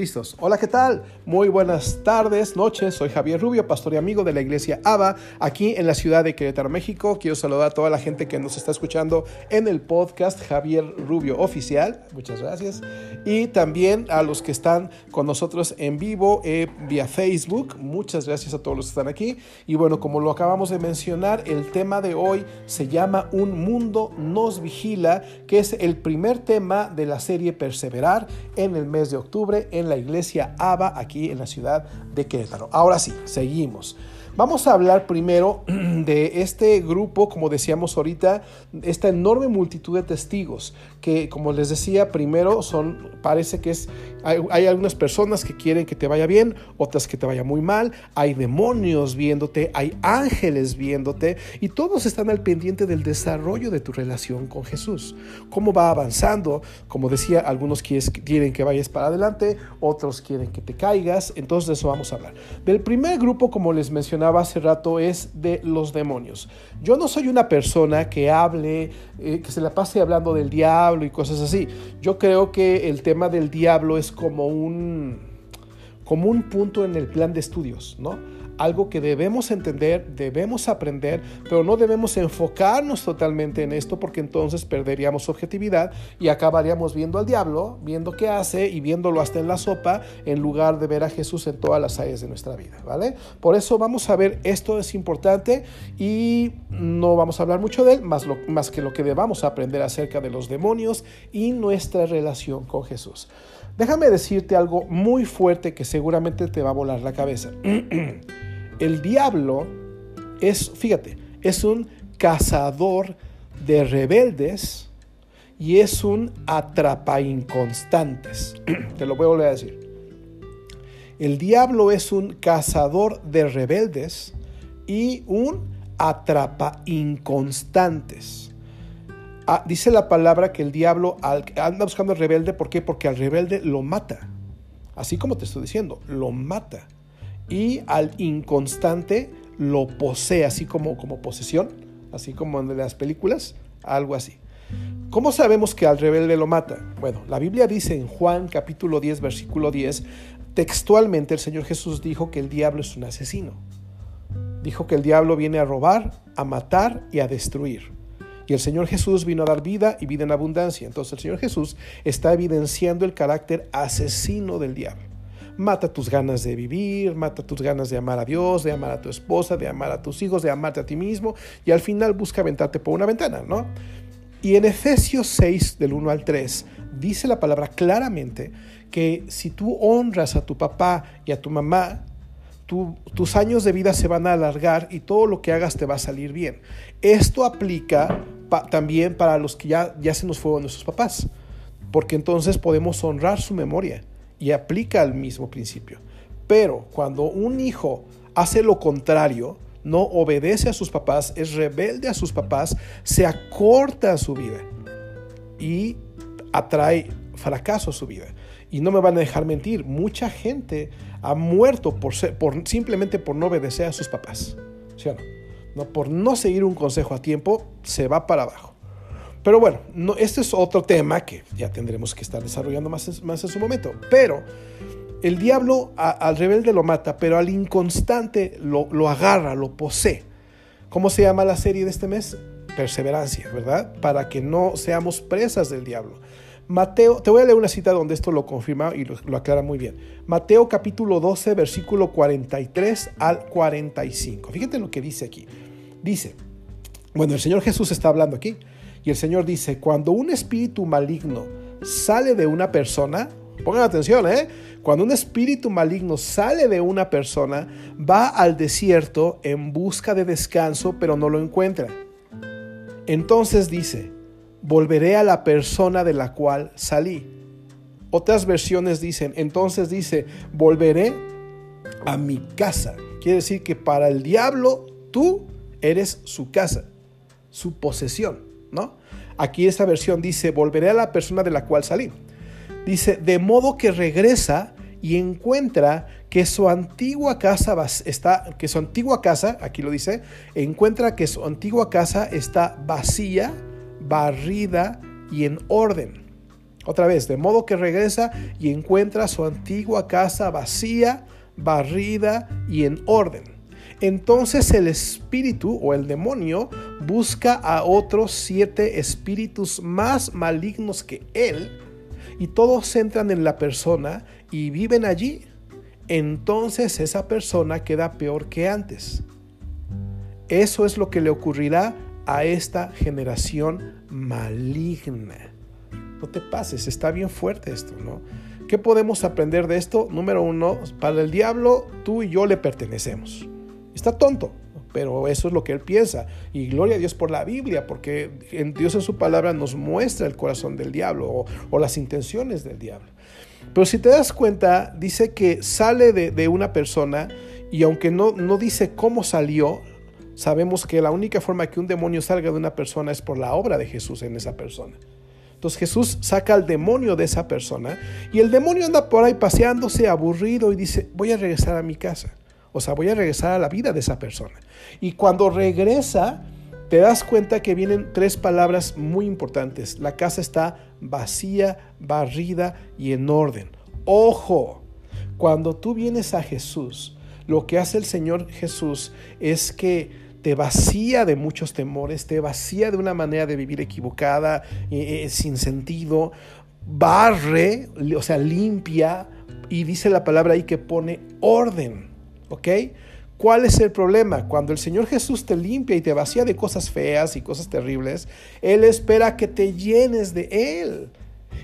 Listos. Hola, ¿qué tal? Muy buenas tardes, noches. Soy Javier Rubio, pastor y amigo de la iglesia ABA, aquí en la ciudad de Querétaro, México. Quiero saludar a toda la gente que nos está escuchando en el podcast Javier Rubio Oficial. Muchas gracias. Y también a los que están con nosotros en vivo eh, vía Facebook. Muchas gracias a todos los que están aquí. Y bueno, como lo acabamos de mencionar, el tema de hoy se llama Un mundo nos vigila, que es el primer tema de la serie Perseverar en el mes de octubre en la iglesia ABA aquí en la ciudad de Querétaro. Ahora sí, seguimos. Vamos a hablar primero de este grupo, como decíamos ahorita, esta enorme multitud de testigos que, como les decía, primero son, parece que es, hay, algunas personas que quieren que te vaya bien, otras que te vaya muy mal, hay demonios viéndote, hay ángeles viéndote y todos están al pendiente del desarrollo de tu relación con Jesús. Cómo va avanzando, como decía, algunos quieren que vayas para adelante, otros quieren que te caigas, entonces de eso vamos a hablar. Del primer grupo, como les mencionaba hace rato, es de los demonios. Yo no soy una persona que hable, eh, que se la pase hablando del diablo, y cosas así. Yo creo que el tema del diablo es como un, como un punto en el plan de estudios, ¿no? Algo que debemos entender, debemos aprender, pero no debemos enfocarnos totalmente en esto porque entonces perderíamos objetividad y acabaríamos viendo al diablo, viendo qué hace y viéndolo hasta en la sopa en lugar de ver a Jesús en todas las áreas de nuestra vida, ¿vale? Por eso vamos a ver, esto es importante y no vamos a hablar mucho de él, más, más que lo que debamos aprender acerca de los demonios y nuestra relación con Jesús. Déjame decirte algo muy fuerte que seguramente te va a volar la cabeza. el diablo es, fíjate, es un cazador de rebeldes y es un atrapa inconstantes. Te lo voy a volver a decir. El diablo es un cazador de rebeldes y un atrapa inconstantes. Ah, dice la palabra que el diablo anda buscando al rebelde, ¿por qué? Porque al rebelde lo mata. Así como te estoy diciendo, lo mata y al inconstante lo posee, así como, como posesión, así como en las películas, algo así. ¿Cómo sabemos que al rebelde lo mata? Bueno, la Biblia dice en Juan capítulo 10, versículo 10, textualmente el Señor Jesús dijo que el diablo es un asesino. Dijo que el diablo viene a robar, a matar y a destruir. Y el Señor Jesús vino a dar vida y vida en abundancia. Entonces el Señor Jesús está evidenciando el carácter asesino del diablo mata tus ganas de vivir, mata tus ganas de amar a Dios, de amar a tu esposa, de amar a tus hijos, de amarte a ti mismo y al final busca aventarte por una ventana, ¿no? Y en Efesios 6 del 1 al 3 dice la palabra claramente que si tú honras a tu papá y a tu mamá, tus años de vida se van a alargar y todo lo que hagas te va a salir bien. Esto aplica también para los que ya, ya se nos fueron nuestros papás, porque entonces podemos honrar su memoria y aplica el mismo principio. Pero cuando un hijo hace lo contrario, no obedece a sus papás, es rebelde a sus papás, se acorta su vida y atrae fracaso a su vida. Y no me van a dejar mentir, mucha gente ha muerto por, simplemente por no obedecer a sus papás. ¿Sí o no? Por no seguir un consejo a tiempo, se va para abajo. Pero bueno, no, este es otro tema que ya tendremos que estar desarrollando más, más en su momento. Pero el diablo al rebelde lo mata, pero al inconstante lo, lo agarra, lo posee. ¿Cómo se llama la serie de este mes? Perseverancia, ¿verdad? Para que no seamos presas del diablo. Mateo, te voy a leer una cita donde esto lo confirma y lo, lo, aclara muy bien. Mateo capítulo 12, versículo 43 al 45. Fíjate lo que dice aquí. Dice, bueno, el Señor Jesús está hablando aquí. Y el Señor dice, cuando un espíritu maligno sale de una persona, pongan atención, ¿eh? Cuando un espíritu maligno sale de una persona, va al desierto en busca de descanso, pero no lo encuentra. Entonces dice, volveré a la persona de la cual salí. Otras versiones dicen, entonces dice, volveré a mi casa. Quiere decir que para el diablo tú eres su casa, su posesión. Aquí esta versión dice, volveré a la persona de la cual salí. Dice, de modo que regresa y encuentra que su antigua casa está, que su antigua casa, aquí lo dice, encuentra que su antigua casa está vacía, barrida y en orden. Otra vez, de modo que regresa y encuentra su antigua casa vacía, barrida y en orden. Entonces el espíritu o el demonio busca a otros siete espíritus más malignos que él y todos entran en la persona y viven allí. Entonces esa persona queda peor que antes. Eso es lo que le ocurrirá a esta generación maligna. No te pases, está bien fuerte esto, ¿no? ¿Qué podemos aprender de esto? Número uno, para el diablo tú y yo le pertenecemos. Está tonto, pero eso es lo que él piensa. Y gloria a Dios por la Biblia, porque Dios en su palabra nos muestra el corazón del diablo o, las intenciones del diablo. Pero si te das cuenta, dice que sale de, una persona y aunque no, no dice cómo salió, sabemos que la única forma que un demonio salga de una persona es por la obra de Jesús en esa persona. Entonces Jesús saca al demonio de esa persona y el demonio anda por ahí paseándose aburrido y dice, voy a regresar a mi casa. O sea, voy a regresar a la vida de esa persona. Y cuando regresa, te das cuenta que vienen tres palabras muy importantes. La casa está vacía, barrida y en orden. Ojo, cuando tú vienes a Jesús, lo que hace el Señor Jesús es que te vacía de muchos temores, te vacía de una manera de vivir equivocada, eh, eh, sin sentido, barre, o sea, limpia, y dice la palabra ahí que pone orden, ¿ok? ¿Cuál es el problema? Cuando el Señor Jesús te limpia y te vacía de cosas feas y cosas terribles, Él espera que te llenes de Él.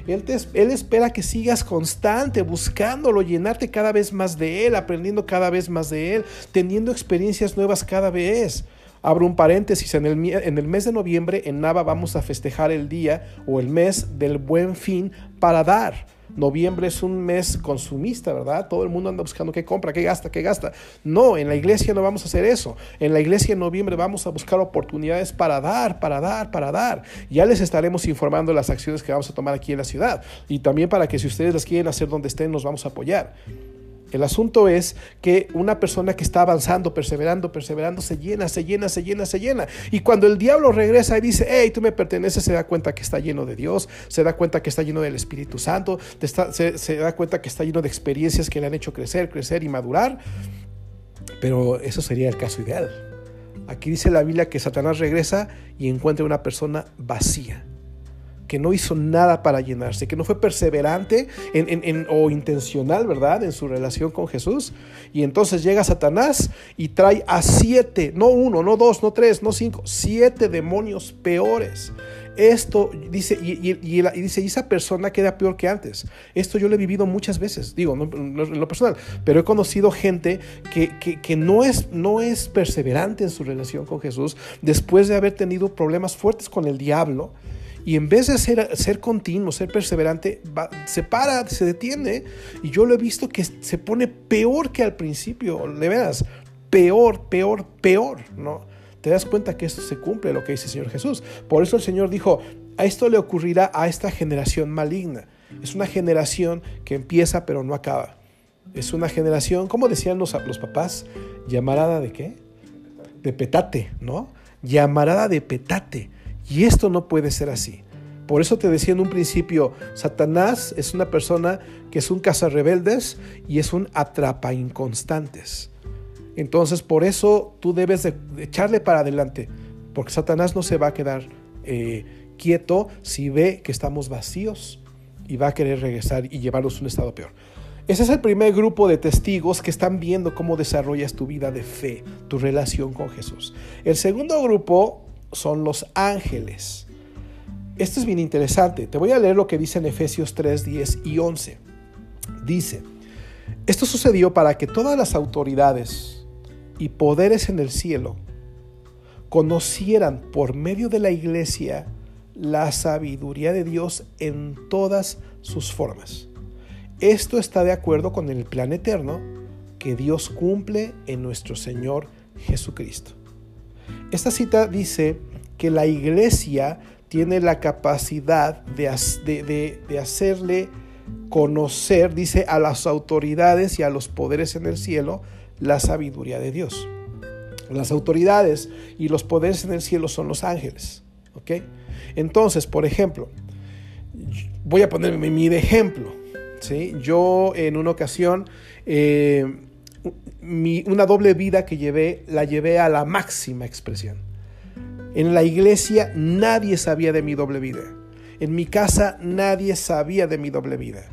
Él, él, espera que sigas constante, buscándolo, llenarte cada vez más de Él, aprendiendo cada vez más de Él, teniendo experiencias nuevas cada vez. Abro un paréntesis, en el mes de noviembre en Nava vamos a festejar el día o el mes del buen fin para dar. Noviembre es un mes consumista, ¿verdad? Todo el mundo anda buscando qué compra, qué gasta, qué gasta. No, en la iglesia no vamos a hacer eso. En la iglesia en noviembre vamos a buscar oportunidades para dar, para dar, para dar. Ya les estaremos informando las acciones que vamos a tomar aquí en la ciudad. Y también para que si ustedes las quieren hacer donde estén, nos vamos a apoyar. El asunto es que una persona que está avanzando, perseverando, perseverando, se llena, se llena, se llena, se llena. Y cuando el diablo regresa y dice, hey, tú me perteneces, se da cuenta que está lleno de Dios, se da cuenta que está lleno del Espíritu Santo, se, se da cuenta que está lleno de experiencias que le han hecho crecer, crecer y madurar. Pero eso sería el caso ideal. Aquí dice la Biblia que Satanás regresa y encuentra una persona vacía que no hizo nada para llenarse, que no fue perseverante o intencional, ¿verdad?, en su relación con Jesús. Y entonces llega Satanás y trae a siete, no uno, no dos, no tres, no cinco, siete demonios peores. Esto dice, y, dice, y esa persona queda peor que antes. Esto yo lo he vivido muchas veces, digo, en lo personal, pero he conocido gente que, que, no, es, no es perseverante en su relación con Jesús después de haber tenido problemas fuertes con el diablo y en vez de ser, ser continuo, ser perseverante, se para, se detiene. Y yo lo he visto que se pone peor que al principio. De veras, peor, peor, peor, ¿no? Te das cuenta que esto se cumple, lo que dice el Señor Jesús. Por eso el Señor dijo, a esto le ocurrirá a esta generación maligna. Es una generación que empieza pero no acaba. Es una generación, como decían los, los papás, llamarada de qué? De petate, ¿no? Llamarada de petate. Y esto no puede ser así. Por eso te decía en un principio, Satanás es una persona que es un cazarrebeldes y es un atrapa inconstantes. Entonces por eso tú debes de echarle para adelante, porque Satanás no se va a quedar eh, quieto si ve que estamos vacíos y va a querer regresar y llevarnos a un estado peor. Ese es el primer grupo de testigos que están viendo cómo desarrollas tu vida de fe, tu relación con Jesús. El segundo grupo son los ángeles. Esto es bien interesante. Te voy a leer lo que dice en Efesios 3, 10 y 11. Dice, esto sucedió para que todas las autoridades y poderes en el cielo conocieran por medio de la iglesia la sabiduría de Dios en todas sus formas. Esto está de acuerdo con el plan eterno que Dios cumple en nuestro Señor Jesucristo. Esta cita dice que la iglesia tiene la capacidad de, hacerle conocer, dice, a las autoridades y a los poderes en el cielo la sabiduría de Dios. Las autoridades y los poderes en el cielo son los ángeles. ¿ok? Entonces, por ejemplo, voy a ponerme mi de ejemplo. ¿sí? Yo en una ocasión, eh, una doble vida que llevé, la llevé a la máxima expresión. En la iglesia nadie sabía de mi doble vida. En mi casa nadie sabía de mi doble vida.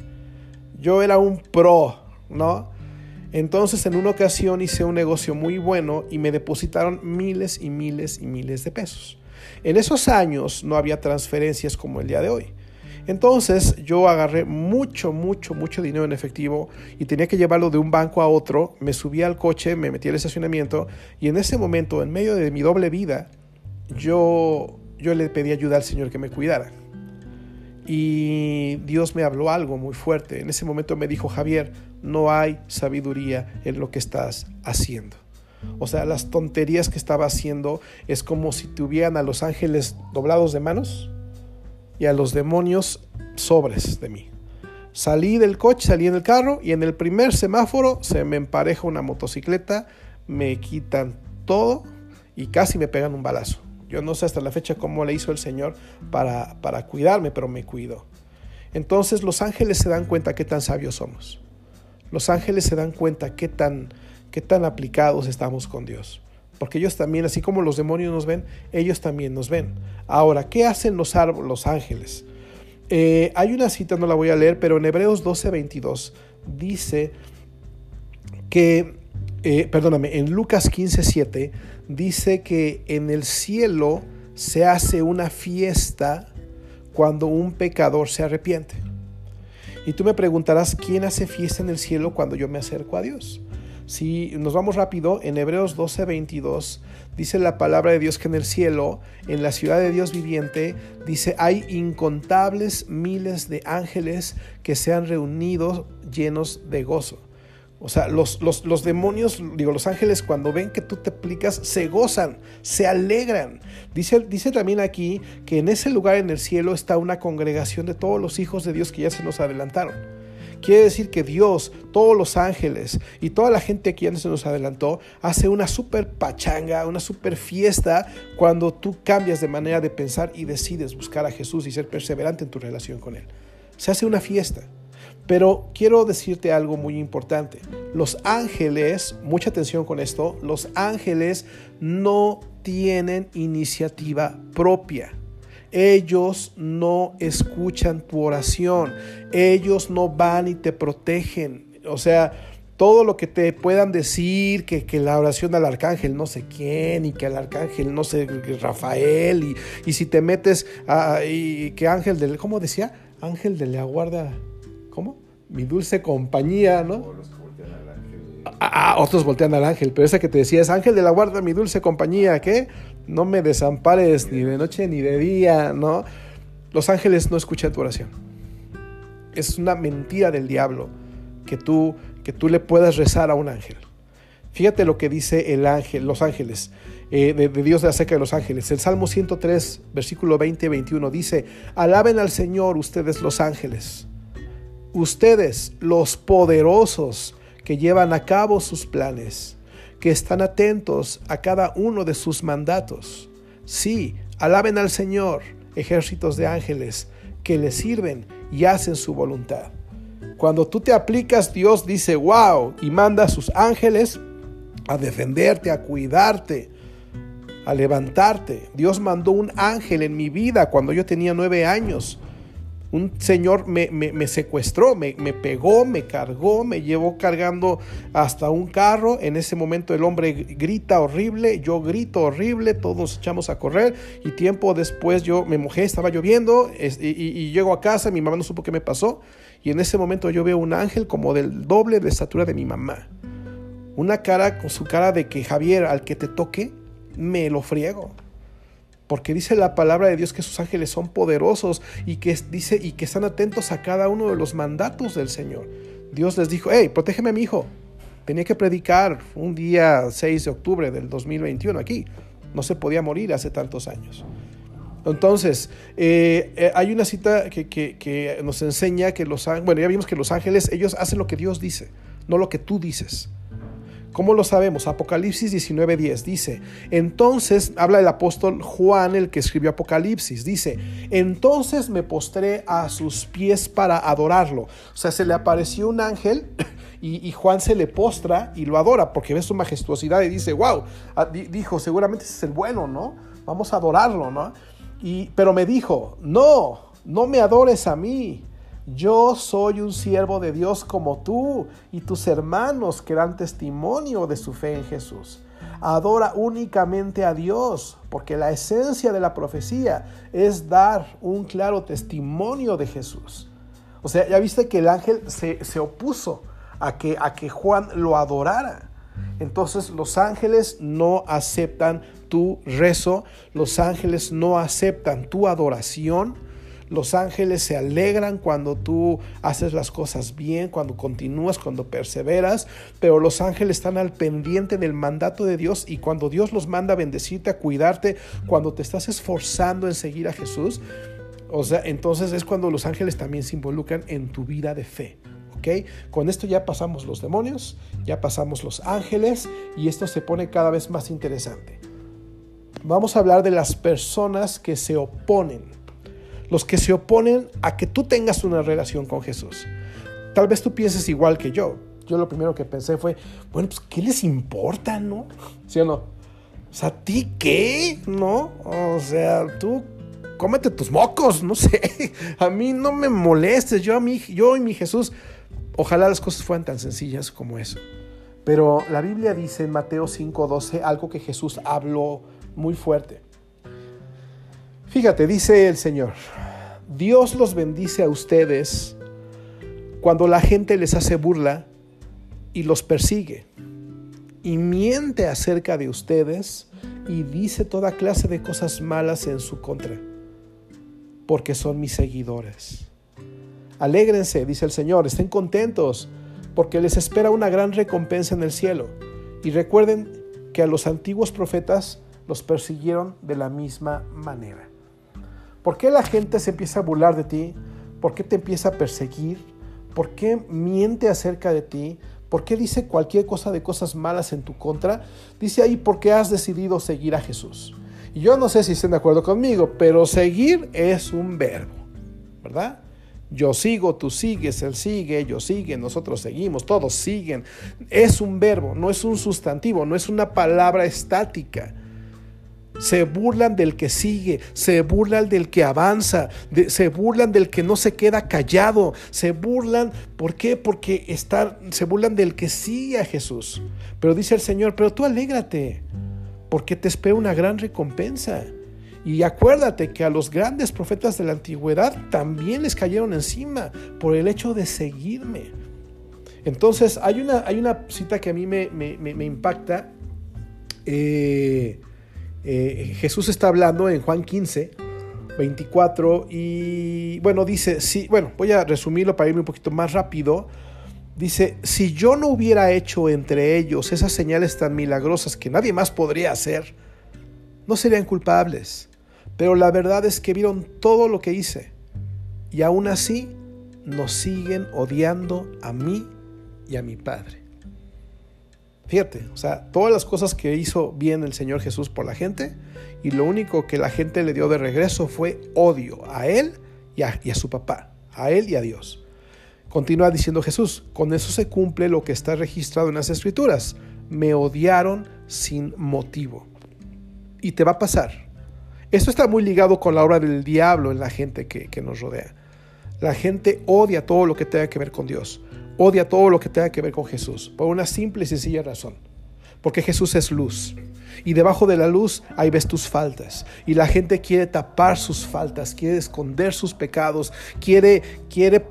Yo era un pro, ¿no? Entonces en una ocasión hice un negocio muy bueno y me depositaron miles y miles y miles de pesos. En esos años no había transferencias como el día de hoy. Entonces yo agarré mucho, mucho, mucho dinero en efectivo y tenía que llevarlo de un banco a otro. Me subí al coche, me metí al estacionamiento y en ese momento, en medio de mi doble vida, yo, yo le pedí ayuda al Señor que me cuidara. Y Dios me habló algo muy fuerte. En ese momento me dijo, Javier, no hay sabiduría en lo que estás haciendo. O sea, las tonterías que estaba haciendo es como si tuvieran a los ángeles doblados de manos y a los demonios sobres de mí. Salí del coche, salí en el carro y en el primer semáforo se me empareja una motocicleta, me quitan todo y casi me pegan un balazo. Yo no sé hasta la fecha cómo le hizo el Señor para, para cuidarme, pero me cuidó. Entonces los ángeles se dan cuenta qué tan sabios somos. Los ángeles se dan cuenta qué tan, qué tan aplicados estamos con Dios porque ellos también, así como los demonios nos ven, ellos también nos ven. Ahora, ¿qué hacen los, los ángeles? Eh, hay una cita, no la voy a leer, pero en Hebreos 12, 22 dice que, eh, perdóname, en Lucas 15, 7 dice que en el cielo se hace una fiesta cuando un pecador se arrepiente. Y tú me preguntarás, ¿quién hace fiesta en el cielo cuando yo me acerco a Dios? Si nos vamos rápido, en Hebreos 12, 22 dice la palabra de Dios que en el cielo, en la ciudad de Dios viviente, dice, hay incontables miles de ángeles que se han reunido llenos de gozo. O sea, los, los, demonios, digo, los ángeles cuando ven que tú te aplicas, se gozan, se alegran. Dice, dice también aquí que en ese lugar en el cielo está una congregación de todos los hijos de Dios que ya se nos adelantaron. Quiere decir que Dios, todos los ángeles y toda la gente que ya se nos adelantó, hace una super pachanga, una super fiesta cuando tú cambias de manera de pensar y decides buscar a Jesús y ser perseverante en tu relación con Él. Se hace una fiesta. Pero quiero decirte algo muy importante. Los ángeles, mucha atención con esto, los ángeles no tienen iniciativa propia. Ellos no escuchan tu oración. Ellos no van y te protegen. O sea, todo lo que te puedan decir, que, la oración al arcángel no sé quién, y que el arcángel no sé, Rafael, y, si te metes a, y que ángel del, ¿cómo decía? Ángel de la guarda, ¿cómo? Mi dulce compañía, ¿no? Ah, otros voltean al ángel, pero esa que te decía es ángel de la guarda, mi dulce compañía, ¿qué? No me desampares ni de noche ni de día, ¿no? Los ángeles no escuchan tu oración. Es una mentira del diablo que tú, que tú le puedas rezar a un ángel. Fíjate lo que dice el ángel, los ángeles, eh, de, de, Dios de acerca de los ángeles. El Salmo 103, versículo 20 y 21 dice, alaben al Señor ustedes los ángeles, ustedes los poderosos que llevan a cabo sus planes, que están atentos a cada uno de sus mandatos. Sí, alaben al Señor, ejércitos de ángeles, que le sirven y hacen su voluntad. Cuando tú te aplicas, Dios dice, wow, y manda a sus ángeles a defenderte, a cuidarte, a levantarte. Dios mandó un ángel en mi vida cuando yo tenía nueve años un señor me, secuestró, me, me, pegó, me cargó, me llevó cargando hasta un carro. En ese momento el hombre grita horrible, yo grito horrible, todos echamos a correr y tiempo después yo me mojé, estaba lloviendo y, y llego a casa, mi mamá no supo qué me pasó y en ese momento yo veo un ángel como del doble de estatura de mi mamá. Una cara con su cara de que Javier, al que te toque, me lo friego porque dice la palabra de Dios que sus ángeles son poderosos y que dice y que están atentos a cada uno de los mandatos del Señor. Dios les dijo, hey, protégeme a mi hijo. Tenía que predicar un día 6 de octubre del 2021 aquí. No se podía morir hace tantos años. Entonces, eh, eh, hay una cita que, que, nos enseña que los ángeles, bueno, ya vimos que los ángeles, ellos hacen lo que Dios dice, no lo que tú dices. ¿Cómo lo sabemos? Apocalipsis 19:10 dice, entonces, habla el apóstol Juan, el que escribió Apocalipsis, dice, entonces me postré a sus pies para adorarlo. O sea, se le apareció un ángel y, Juan se le postra y lo adora porque ve su majestuosidad y dice, wow, ah, dijo, seguramente ese es el bueno, ¿no? Vamos a adorarlo, ¿no? Y, pero me dijo, no, no me adores a mí yo soy un siervo de Dios como tú y tus hermanos que dan testimonio de su fe en Jesús. Adora únicamente a Dios, porque la esencia de la profecía es dar un claro testimonio de Jesús. O sea, ya viste que el ángel se, opuso a que, a que Juan lo adorara. Entonces los ángeles no aceptan tu rezo, los ángeles no aceptan tu adoración los ángeles se alegran cuando tú haces las cosas bien, cuando continúas, cuando perseveras, pero los ángeles están al pendiente del mandato de Dios y cuando Dios los manda a bendecirte, a cuidarte, cuando te estás esforzando en seguir a Jesús, o sea, entonces es cuando los ángeles también se involucran en tu vida de fe. ¿ok? Con esto ya pasamos los demonios, ya pasamos los ángeles y esto se pone cada vez más interesante. Vamos a hablar de las personas que se oponen los que se oponen a que tú tengas una relación con Jesús. Tal vez tú pienses igual que yo. Yo lo primero que pensé fue, bueno, pues ¿qué les importa, no? ¿Sí o no? O sea, ¿a ti qué? ¿No? O sea, tú cómete tus mocos, no sé. A mí no me molestes, yo a mí, yo y mi Jesús. Ojalá las cosas fueran tan sencillas como eso. Pero la Biblia dice en Mateo 5:12 algo que Jesús habló muy fuerte. Fíjate, dice el Señor, Dios los bendice a ustedes cuando la gente les hace burla y los persigue y miente acerca de ustedes y dice toda clase de cosas malas en su contra, porque son mis seguidores. Alégrense, dice el Señor, estén contentos, porque les espera una gran recompensa en el cielo. Y recuerden que a los antiguos profetas los persiguieron de la misma manera. ¿Por qué la gente se empieza a burlar de ti? ¿Por qué te empieza a perseguir? ¿Por qué miente acerca de ti? ¿Por qué dice cualquier cosa de cosas malas en tu contra? Dice ahí, porque has decidido seguir a Jesús. Y yo no sé si estén de acuerdo conmigo, pero seguir es un verbo, ¿verdad? Yo sigo, tú sigues, él sigue, yo sigue, nosotros seguimos, todos siguen. Es un verbo, no es un sustantivo, no es una palabra estática se burlan del que sigue, se burlan del que avanza, se burlan del que no se queda callado, se burlan, ¿por qué? Porque están, se burlan del que sigue a Jesús. Pero dice el Señor, pero tú alégrate, porque te espera una gran recompensa. Y acuérdate que a los grandes profetas de la antigüedad también les cayeron encima por el hecho de seguirme. Entonces, hay una, hay una cita que a mí me, me, impacta. Eh, eh, Jesús está hablando en Juan 15, 24 y bueno, dice, sí, bueno, voy a resumirlo para irme un poquito más rápido. Dice, si yo no hubiera hecho entre ellos esas señales tan milagrosas que nadie más podría hacer, no serían culpables. Pero la verdad es que vieron todo lo que hice y aún así nos siguen odiando a mí y a mi Padre. Fíjate, o sea, todas las cosas que hizo bien el Señor Jesús por la gente y lo único que la gente le dio de regreso fue odio a Él y a, su papá, a Él y a Dios. Continúa diciendo Jesús, con eso se cumple lo que está registrado en las escrituras. Me odiaron sin motivo. Y te va a pasar. Esto está muy ligado con la obra del diablo en la gente que, que nos rodea. La gente odia todo lo que tenga que ver con Dios odia todo lo que tenga que ver con Jesús, por una simple y sencilla razón. Porque Jesús es luz. Y debajo de la luz ahí ves tus faltas. Y la gente quiere tapar sus faltas, quiere esconder sus pecados, quiere, quiere,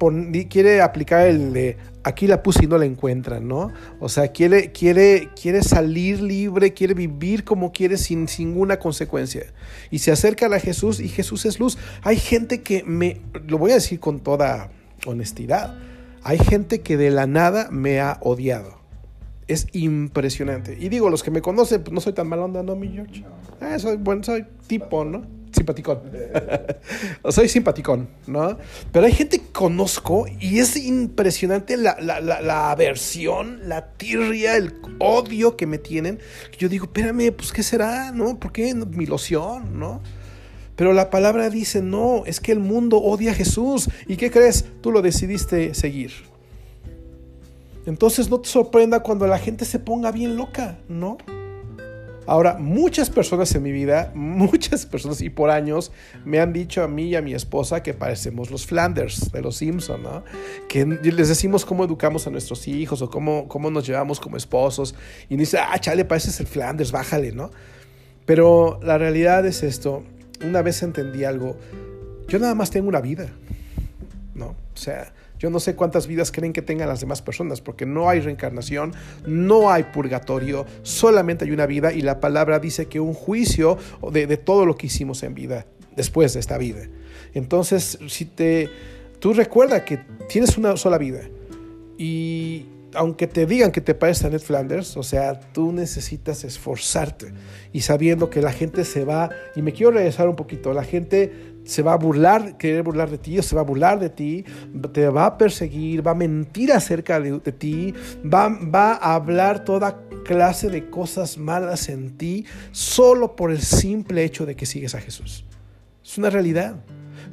quiere aplicar el de aquí la puse y no la encuentran, ¿no? O sea, quiere, quiere, quiere salir libre, quiere vivir como quiere sin, sin ninguna consecuencia. Y se acercan a Jesús y Jesús es luz. Hay gente que me, lo voy a decir con toda honestidad, hay gente que de la nada me ha odiado. Es impresionante. Y digo, los que me conocen, pues no soy tan mal onda, ¿no, mi George? Ah, soy, bueno, soy tipo, ¿no? simpaticón. soy simpaticón, ¿no? Pero hay gente que conozco y es impresionante la, la, aversión, la tirria, el odio que me tienen. Yo digo, espérame, pues ¿qué será? ¿No? ¿Por qué mi loción? ¿No? Pero la palabra dice, no, es que el mundo odia a Jesús. ¿Y qué crees? Tú lo decidiste seguir. Entonces no te sorprenda cuando la gente se ponga bien loca, ¿no? Ahora, muchas personas en mi vida, muchas personas y por años, me han dicho a mí y a mi esposa que parecemos los Flanders de los Simpson, ¿no? Que les decimos cómo educamos a nuestros hijos o cómo, cómo nos llevamos como esposos. Y dice, ah, chale, pareces el Flanders, bájale, ¿no? Pero la realidad es esto. Una vez entendí algo. Yo nada más tengo una vida, ¿no? O sea, yo no sé cuántas vidas creen que tengan las demás personas, porque no hay reencarnación, no hay purgatorio, solamente hay una vida y la palabra dice que un juicio de, de todo lo que hicimos en vida, después de esta vida. Entonces, si te, tú recuerda que tienes una sola vida y aunque te digan que te pareces a Ned Flanders, o sea, tú necesitas esforzarte y sabiendo que la gente se va, y me quiero regresar un poquito, la gente se va a burlar, querer burlar de ti, o se va a burlar de ti, te va a perseguir, va a mentir acerca de, ti, va, va, a hablar toda clase de cosas malas en ti solo por el simple hecho de que sigues a Jesús. Es una realidad.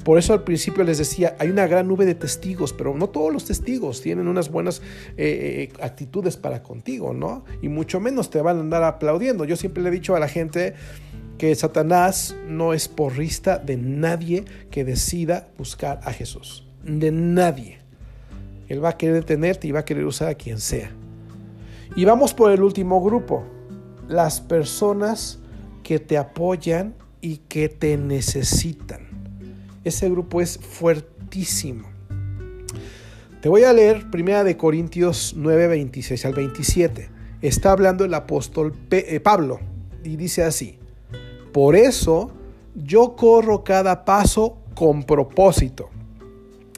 Por eso al principio les decía, hay una gran nube de testigos, pero no todos los testigos tienen unas buenas eh, eh, actitudes para contigo, ¿no? Y mucho menos te van a andar aplaudiendo. Yo siempre le he dicho a la gente, que Satanás no es porrista de nadie que decida buscar a Jesús. De nadie. Él va a querer detenerte y va a querer usar a quien sea. Y vamos por el último grupo. Las personas que te apoyan y que te necesitan. Ese grupo es fuertísimo. Te voy a leer 1 de Corintios 9, 26 al 27. Está hablando el apóstol eh, Pablo y dice así. Por eso yo corro cada paso con propósito.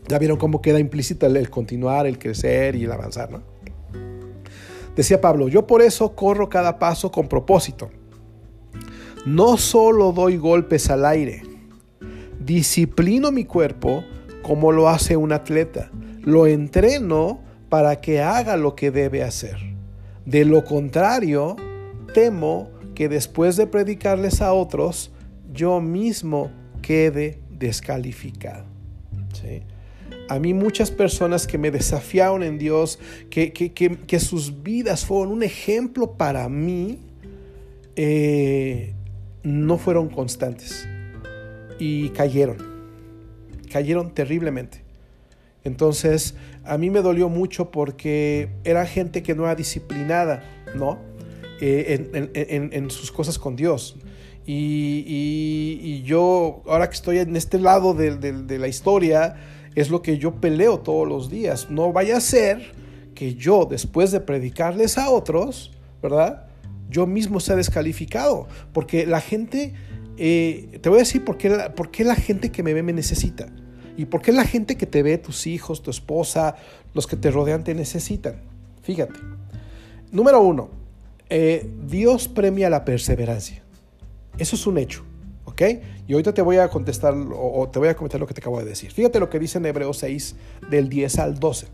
Ya vieron cómo queda implícito el, continuar, el crecer y el avanzar, ¿no? Decía Pablo, yo por eso corro cada paso con propósito. No solo doy golpes al aire, disciplino mi cuerpo como lo hace un atleta. Lo entreno para que haga lo que debe hacer. De lo contrario, temo que después de predicarles a otros, yo mismo quede descalificado. A mí muchas personas que me desafiaron en Dios, que, que, sus vidas fueron un ejemplo para mí, eh, no fueron constantes y cayeron, cayeron terriblemente. Entonces, a mí me dolió mucho porque era gente que no era disciplinada, ¿no? Eh, en, sus cosas con Dios. Y, yo, ahora que estoy en este lado de, la historia, es lo que yo peleo todos los días. No vaya a ser que yo, después de predicarles a otros, ¿verdad? Yo mismo sea descalificado. Porque la gente, eh, te voy a decir por qué, la, por qué la gente que me ve me necesita. Y por qué la gente que te ve, tus hijos, tu esposa, los que te rodean, te necesitan. Fíjate. Número uno, eh, Dios premia la perseverancia. Eso es un hecho. ¿Ok? Y ahorita te voy a contestar o, te voy a comentar lo que te acabo de decir. Fíjate lo que dice en Hebreos 6 del 10 al 12.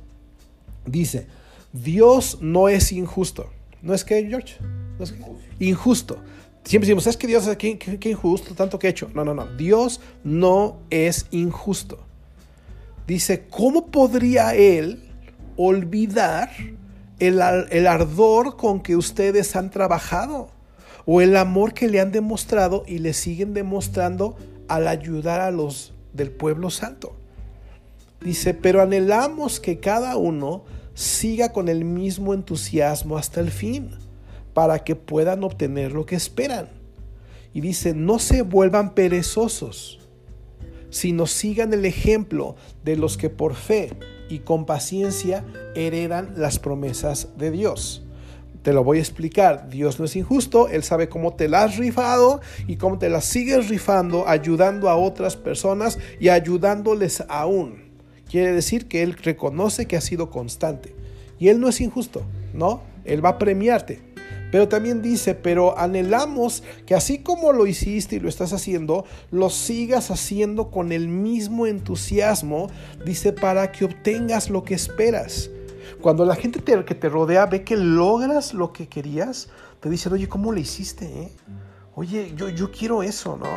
Dice, Dios no es injusto. ¿No es que, George? ¿No es que? Injusto. Siempre decimos, es que Dios es ¿qué, qué, injusto, tanto que he hecho. No, no, no. Dios no es injusto. Dice, ¿cómo podría Él olvidar el, ardor con que ustedes han trabajado o el amor que le han demostrado y le siguen demostrando al ayudar a los del pueblo santo. Dice, pero anhelamos que cada uno siga con el mismo entusiasmo hasta el fin, para que puedan obtener lo que esperan. Y dice, no se vuelvan perezosos, sino sigan el ejemplo de los que por fe y con paciencia heredan las promesas de Dios. Te lo voy a explicar. Dios no es injusto, Él sabe cómo te las has rifado y cómo te las sigues rifando, ayudando a otras personas y ayudándoles aún. Quiere decir que Él reconoce que ha sido constante. Y Él no es injusto, ¿no? Él va a premiarte. Pero también dice, pero anhelamos que así como lo hiciste y lo estás haciendo, lo sigas haciendo con el mismo entusiasmo, dice, para que obtengas lo que esperas. Cuando la gente que te rodea ve que logras lo que querías, te dicen, oye, ¿cómo lo hiciste? Eh? Oye, yo, yo quiero eso, ¿no?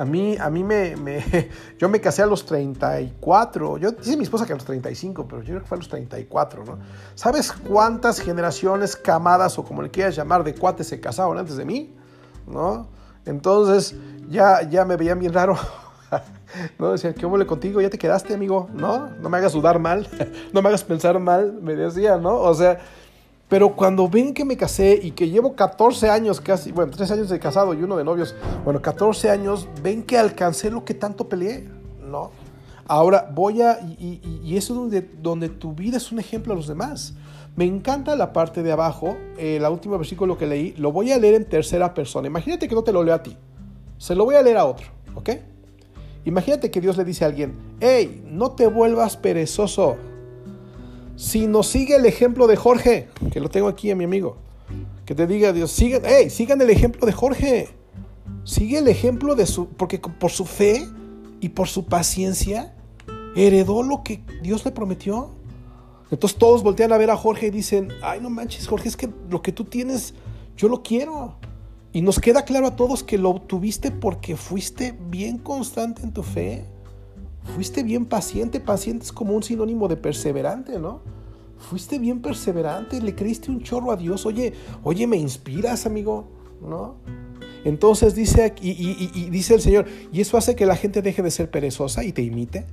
A mí, a mí me, Yo me casé a los 34. Yo dice mi esposa que a los 35, pero yo creo que fue a los 34, ¿no? ¿Sabes cuántas generaciones, camadas o como le quieras llamar, de cuates se casaron antes de mí? ¿No? Entonces, ya, ya me veían bien raro. ¿no? Decían, ¿qué huele contigo? ¿Ya te quedaste, amigo? ¿No? No me hagas dudar mal, no me hagas pensar mal, me decía, ¿no? O sea, pero cuando ven que me casé y que llevo 14 años casi, bueno, 3 años de casado y uno de novios, bueno, 14 años, ven que alcancé lo que tanto peleé, ¿no? Ahora voy a, y, eso es donde, donde tu vida es un ejemplo a los demás. Me encanta la parte de abajo, el eh, último versículo que leí, lo voy a leer en tercera persona. Imagínate que no te lo leo a ti, se lo voy a leer a otro, ¿ok? Imagínate que Dios le dice a alguien, hey, no te vuelvas perezoso si nos sigue el ejemplo de Jorge, que lo tengo aquí a mi amigo, que te diga Dios, sigan, hey, sigan el ejemplo de Jorge. Sigue el ejemplo de su, porque por su fe y por su paciencia heredó lo que Dios le prometió. Entonces todos voltean a ver a Jorge y dicen, ay no manches Jorge, es que lo que tú tienes, yo lo quiero. Y nos queda claro a todos que lo obtuviste porque fuiste bien constante en tu fe Fuiste bien paciente, paciente es como un sinónimo de perseverante, ¿no? Fuiste bien perseverante, le creíste un chorro a Dios, oye, oye, me inspiras, amigo, ¿no? Entonces dice, y, dice el Señor, y eso hace que la gente deje de ser perezosa y te imite.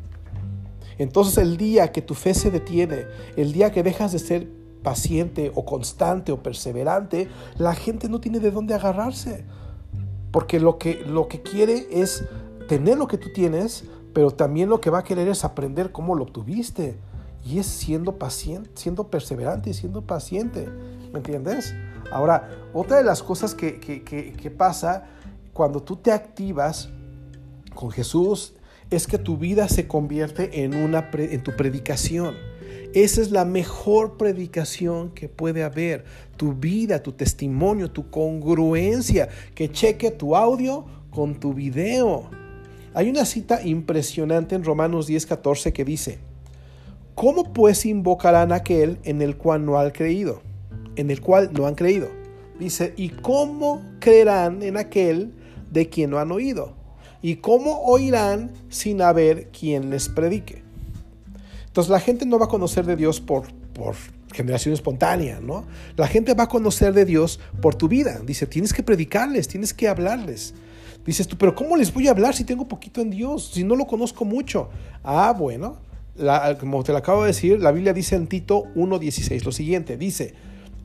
Entonces el día que tu fe se detiene, el día que dejas de ser paciente o constante o perseverante, la gente no tiene de dónde agarrarse. Porque lo que, lo que quiere es tener lo que tú tienes, pero también lo que va a querer es aprender cómo lo obtuviste. Y es siendo paciente, siendo perseverante y siendo paciente. ¿Me entiendes? Ahora, otra de las cosas que, que, pasa cuando tú te activas con Jesús es que tu vida se convierte en, una en tu predicación. Esa es la mejor predicación que puede haber. Tu vida, tu testimonio, tu congruencia. Que cheque tu audio con tu video. Hay una cita impresionante en Romanos 10:14 que dice, ¿cómo pues invocarán aquel en el cual no han creído? En el cual no han creído. Dice, ¿y cómo creerán en aquel de quien no han oído? ¿Y cómo oirán sin haber quien les predique? Entonces la gente no va a conocer de Dios por, por generación espontánea, ¿no? La gente va a conocer de Dios por tu vida. Dice, tienes que predicarles, tienes que hablarles. Dices tú, pero ¿cómo les voy a hablar si tengo poquito en Dios? Si no lo conozco mucho. Ah, bueno, como te lo acabo de decir, la Biblia dice en Tito 1.16 lo siguiente. Dice,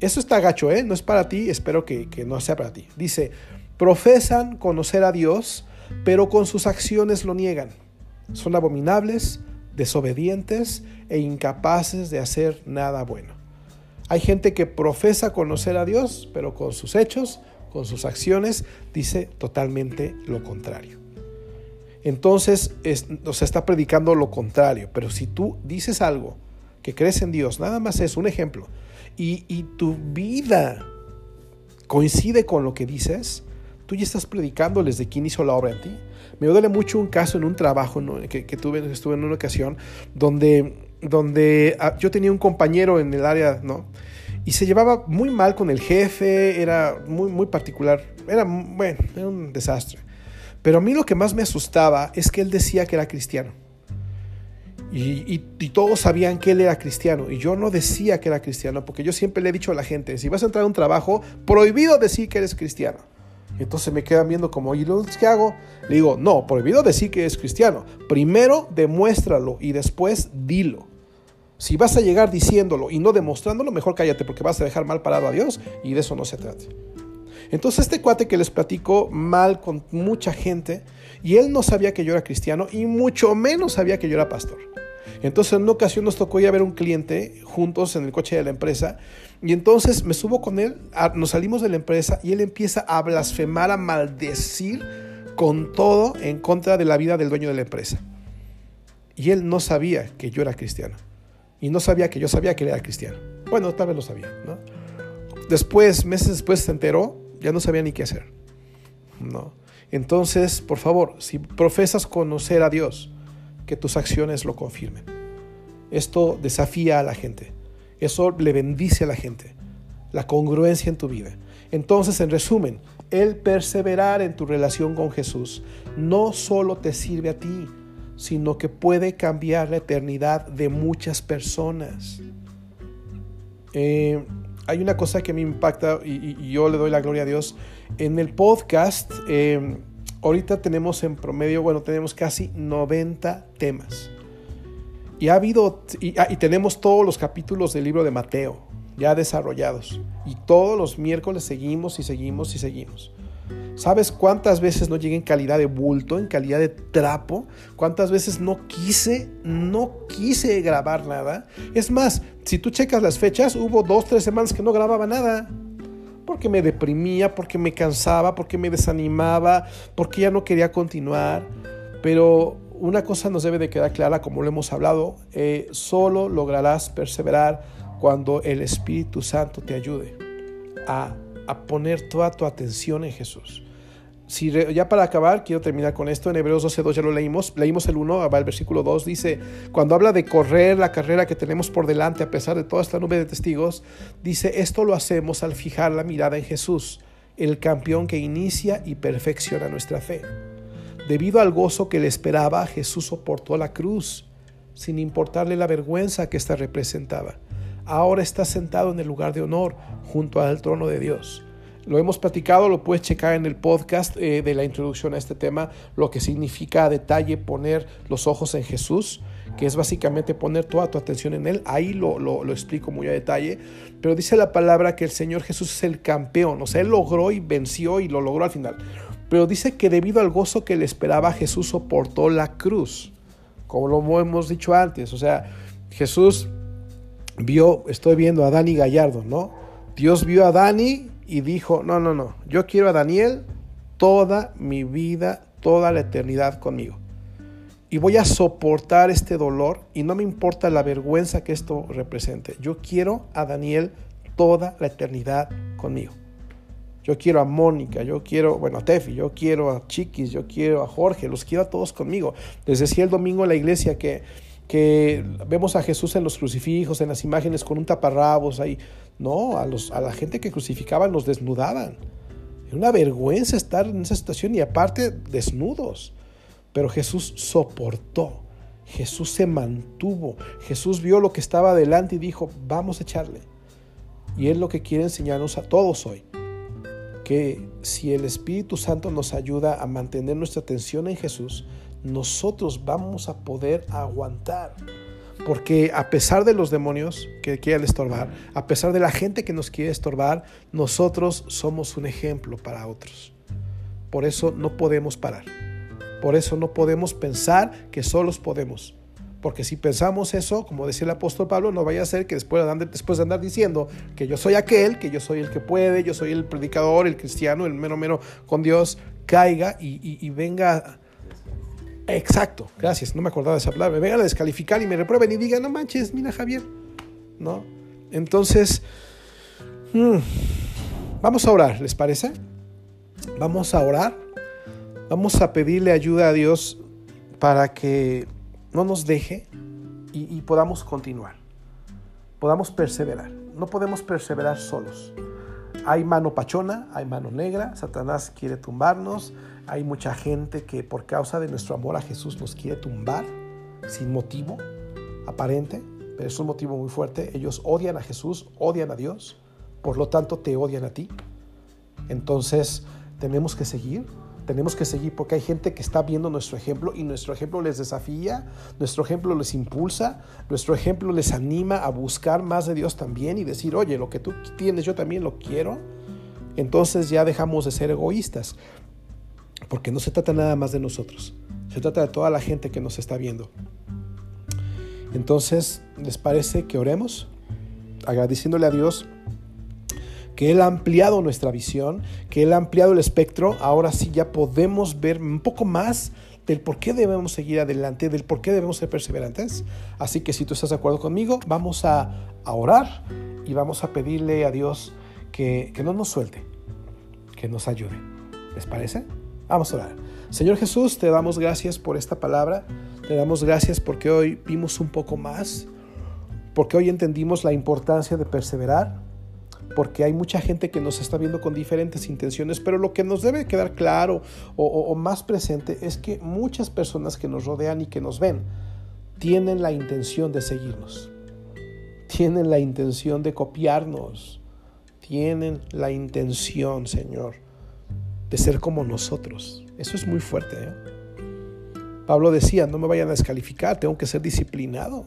eso está gacho, ¿eh? No es para ti, espero que, que no sea para ti. Dice, profesan conocer a Dios, pero con sus acciones lo niegan. Son abominables, desobedientes e incapaces de hacer nada bueno. Hay gente que profesa conocer a Dios, pero con sus hechos con sus acciones, dice totalmente lo contrario. Entonces, nos está predicando lo contrario. Pero si tú dices algo que crees en Dios, nada más es un ejemplo, y, tu vida coincide con lo que dices, tú ya estás predicándoles de quién hizo la obra en ti. Me duele mucho un caso en un trabajo que, tuve, estuve en una ocasión donde, donde ah, yo tenía un compañero en el área, ¿no? Y se llevaba muy mal con el jefe, era muy, muy particular, era, bueno, era un desastre. Pero a mí lo que más me asustaba es que él decía que era cristiano. Y, y, todos sabían que él era cristiano. Y yo no decía que era cristiano, porque yo siempre le he dicho a la gente, si vas a entrar a un trabajo, prohibido decir que eres cristiano. entonces me quedan viendo como, ¿y lo que hago? Le digo, no, prohibido decir que eres cristiano. Primero demuéstralo y después dilo. Si vas a llegar diciéndolo y no demostrándolo, mejor cállate porque vas a dejar mal parado a Dios y de eso no se trata. Entonces este cuate que les platico mal con mucha gente y él no sabía que yo era cristiano y mucho menos sabía que yo era pastor. Entonces en una ocasión nos tocó ir a ver un cliente juntos en el coche de la empresa y entonces me subo con él, nos salimos de la empresa y él empieza a blasfemar, a maldecir con todo en contra de la vida del dueño de la empresa. Y él no sabía que yo era cristiano. Y no sabía que yo sabía que él era cristiano. Bueno, tal vez lo sabía, ¿no? después, meses después se enteró, ya no sabía ni qué hacer. No. Entonces, por favor, si profesas conocer a Dios, que tus acciones lo confirmen. Esto desafía a la gente. Eso le bendice a la gente. La congruencia en tu vida. Entonces, en resumen, el perseverar en tu relación con Jesús no solo te sirve a ti, sino que puede cambiar la eternidad de muchas personas. Eh, hay una cosa que me impacta y, yo le doy la gloria a Dios. En el podcast, eh, ahorita tenemos en promedio, bueno, tenemos casi 90 temas. Y ha habido, ah, y tenemos todos los capítulos del libro de Mateo ya desarrollados. Y todos los miércoles seguimos y seguimos y seguimos. ¿Sabes cuántas veces no llegué en calidad de bulto, en calidad de trapo? ¿Cuántas veces no quise, no quise grabar nada? Es más, si tú checas las fechas, hubo dos, tres semanas que no grababa nada. Porque me deprimía, porque me cansaba, porque me desanimaba, porque ya no quería continuar. Pero una cosa nos debe de quedar clara, como lo hemos hablado, eh, solo lograrás perseverar cuando el Espíritu Santo te ayude a, a poner toda tu atención en Jesús si ya para acabar, quiero terminar con esto. En Hebreos 12.2 ya lo leímos. Leímos el 1, va el versículo 2. Dice, cuando habla de correr la carrera que tenemos por delante a pesar de toda esta nube de testigos, dice, esto lo hacemos al fijar la mirada en Jesús, el campeón que inicia y perfecciona nuestra fe. Debido al gozo que le esperaba, Jesús soportó la cruz, sin importarle la vergüenza que ésta representaba. Ahora está sentado en el lugar de honor, junto al trono de Dios. Lo hemos platicado, lo puedes checar en el podcast eh, de la introducción a este tema, lo que significa a detalle poner los ojos en Jesús, que es básicamente poner toda tu atención en Él. Ahí lo, lo, lo, explico muy a detalle. Pero dice la palabra que el Señor Jesús es el campeón, o sea, Él logró y venció y lo logró al final. Pero dice que debido al gozo que le esperaba, Jesús soportó la cruz, como lo hemos dicho antes. O sea, Jesús vio, estoy viendo a Dani Gallardo, ¿no? Dios vio a Dani y dijo, no, no, no, yo quiero a Daniel toda mi vida, toda la eternidad conmigo. Y voy a soportar este dolor y no me importa la vergüenza que esto represente. Yo quiero a Daniel toda la eternidad conmigo. Yo quiero a Mónica, yo quiero, bueno, a Tefi, yo quiero a Chiquis, yo quiero a Jorge, los quiero a todos conmigo. Les decía el domingo en la iglesia que que vemos a Jesús en los crucifijos, en las imágenes con un taparrabos ahí. No, a, los, a la gente que crucificaban los desnudaban. Era una vergüenza estar en esa situación y aparte desnudos. Pero Jesús soportó. Jesús se mantuvo. Jesús vio lo que estaba adelante y dijo, vamos a echarle. Y es lo que quiere enseñarnos a todos hoy. Que si el Espíritu Santo nos ayuda a mantener nuestra atención en Jesús, nosotros vamos a poder aguantar. Porque a pesar de los demonios que quieren estorbar, a pesar de la gente que nos quiere estorbar, nosotros somos un ejemplo para otros. Por eso no podemos parar. Por eso no podemos pensar que solos podemos. Porque si pensamos eso, como decía el apóstol Pablo, no vaya a ser que después de, andar, diciendo que yo soy aquel, que yo soy el que puede, yo soy el predicador, el cristiano, el mero mero con Dios, caiga y, y venga Exacto, gracias, no me acordaba de esa palabra. Me vengan a descalificar y me reprueben y digan, no manches, mira Javier. ¿No? Entonces, hmm, vamos a orar, ¿les parece? Vamos a orar. Vamos a pedirle ayuda a Dios para que no nos deje y podamos continuar. Podamos perseverar. No podemos perseverar solos. Hay mano pachona, hay mano negra, Satanás quiere tumbarnos, hay mucha gente que por causa de nuestro amor a Jesús nos quiere tumbar sin motivo aparente, pero es un motivo muy fuerte. Ellos odian a Jesús, odian a Dios, por lo tanto te odian a ti. Entonces tenemos que seguir, tenemos que seguir porque hay gente que está viendo nuestro ejemplo y nuestro ejemplo les desafía, nuestro ejemplo les impulsa, nuestro ejemplo les anima a buscar más de Dios también y decir, oye, lo que tú tienes yo también lo quiero. Entonces ya dejamos de ser egoístas. Porque no se trata nada más de nosotros, se trata de toda la gente que nos está viendo. Entonces, ¿les parece que oremos? Agradeciéndole a Dios que Él ha ampliado nuestra visión, que Él ha ampliado el espectro, ahora sí ya podemos ver un poco más del por qué debemos seguir adelante, del por qué debemos ser perseverantes. Así que si tú estás de acuerdo conmigo, vamos a, a orar y vamos a pedirle a Dios que, que no nos suelte, que nos ayude. ¿Les parece? Vamos a orar. Señor Jesús, te damos gracias por esta palabra. Te damos gracias porque hoy vimos un poco más, porque hoy entendimos la importancia de perseverar, porque hay mucha gente que nos está viendo con diferentes intenciones, pero lo que nos debe quedar claro o, o más presente es que muchas personas que nos rodean y que nos ven tienen la intención de seguirnos, tienen la intención de copiarnos, tienen la intención, Señor, de ser como nosotros. Eso es muy fuerte. ¿eh? Pablo decía, no me vayan a descalificar, tengo que ser disciplinado.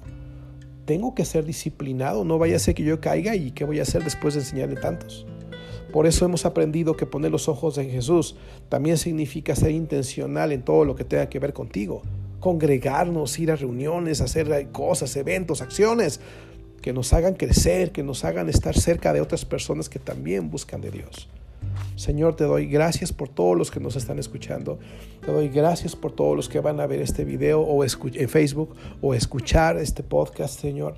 Tengo que ser disciplinado, no vaya a ser que yo caiga y qué voy a hacer después de enseñarle tantos. Por eso hemos aprendido que poner los ojos en Jesús también significa ser intencional en todo lo que tenga que ver contigo. Congregarnos, ir a reuniones, hacer cosas, eventos, acciones que nos hagan crecer, que nos hagan estar cerca de otras personas que también buscan de Dios. Señor, te doy gracias por todos los que nos están escuchando. Te doy gracias por todos los que van a ver este video o en Facebook o escuchar este podcast, Señor.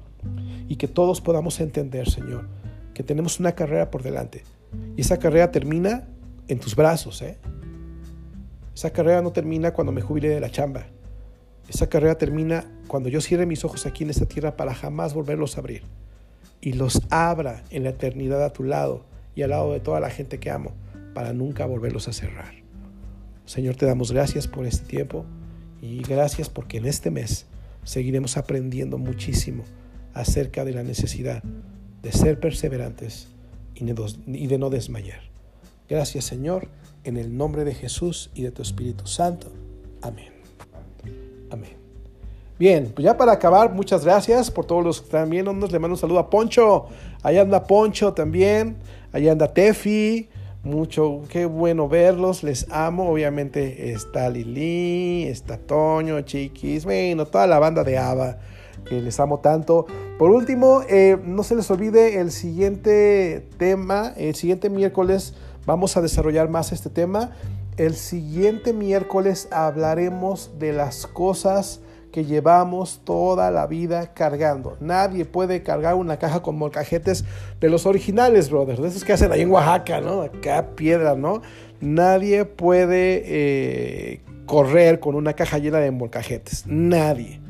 Y que todos podamos entender, Señor, que tenemos una carrera por delante. Y esa carrera termina en tus brazos, ¿eh? Esa carrera no termina cuando me jubile de la chamba. Esa carrera termina cuando yo cierre mis ojos aquí en esta tierra para jamás volverlos a abrir. Y los abra en la eternidad a tu lado y al lado de toda la gente que amo para nunca volverlos a cerrar. Señor, te damos gracias por este tiempo y gracias porque en este mes seguiremos aprendiendo muchísimo acerca de la necesidad de ser perseverantes y de no desmayar. Gracias Señor, en el nombre de Jesús y de tu Espíritu Santo. Amén. Amén. Bien, pues ya para acabar, muchas gracias por todos los que están viendo. Le mando un saludo a Poncho. Allá anda Poncho también. Allá anda Tefi. Mucho, qué bueno verlos, les amo. Obviamente está Lili, está Toño, Chiquis, bueno, toda la banda de Ava, que les amo tanto. Por último, eh, no se les olvide el siguiente tema, el siguiente miércoles vamos a desarrollar más este tema. El siguiente miércoles hablaremos de las cosas que llevamos toda la vida cargando. Nadie puede cargar una caja con molcajetes de los originales, brothers, de esos que hacen ahí en Oaxaca, ¿no? Acá piedra, ¿no? Nadie puede eh, correr con una caja llena de molcajetes. Nadie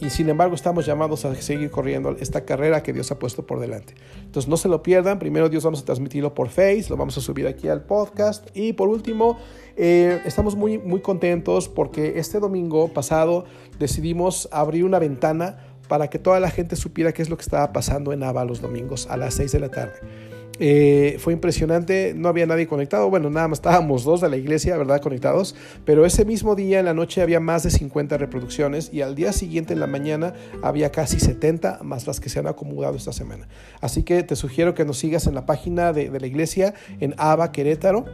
y sin embargo estamos llamados a seguir corriendo esta carrera que Dios ha puesto por delante. Entonces no se lo pierdan, primero Dios vamos a transmitirlo por Face, lo vamos a subir aquí al podcast y por último eh, estamos muy, muy contentos porque este domingo pasado decidimos abrir una ventana para que toda la gente supiera qué es lo que estaba pasando en Ava los domingos a las 6 de la tarde. Eh, fue impresionante, no había nadie conectado, bueno, nada más estábamos dos de la iglesia, ¿verdad? Conectados, pero ese mismo día en la noche había más de 50 reproducciones y al día siguiente en la mañana había casi 70 más las que se han acomodado esta semana. Así que te sugiero que nos sigas en la página de, la iglesia en Ava Querétaro,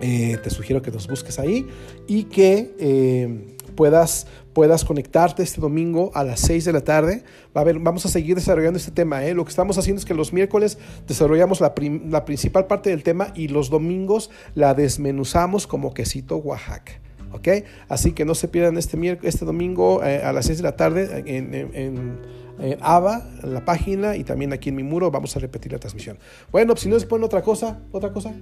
eh, te sugiero que nos busques ahí y que... Eh, puedas, puedas conectarte este domingo a las 6 de la tarde. A ver, vamos a seguir desarrollando este tema. ¿eh? Lo que estamos haciendo es que los miércoles desarrollamos la, la principal parte del tema y los domingos la desmenuzamos como quesito Oaxaca. ¿ok? Así que no se pierdan este, este domingo eh, a las 6 de la tarde en, en, en, ABA, la página y también aquí en mi muro vamos a repetir la transmisión. Bueno, pues si no se ponen otra cosa, otra cosa,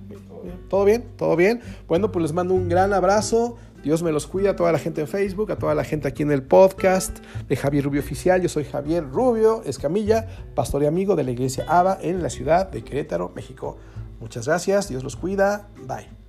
¿todo bien? ¿Todo bien? Bueno, pues les mando un gran abrazo. Dios me los cuida a toda la gente en Facebook, a toda la gente aquí en el podcast de Javier Rubio Oficial. Yo soy Javier Rubio Escamilla, pastor y amigo de la iglesia ABA en la ciudad de Querétaro, México. Muchas gracias, Dios los cuida, bye.